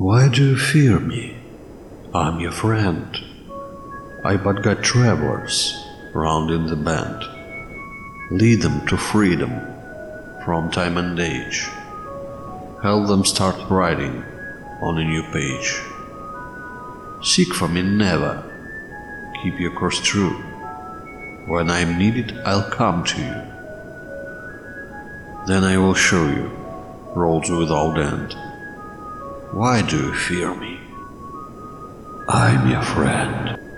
Why do you fear me? I'm your friend. I but guide travelers round in the bend, lead them to freedom from time and age, help them start writing on a new page. Seek for me never, keep your course true. When I am needed, I'll come to you. Then I will show you roads without end. Why do you fear me? I'm your friend.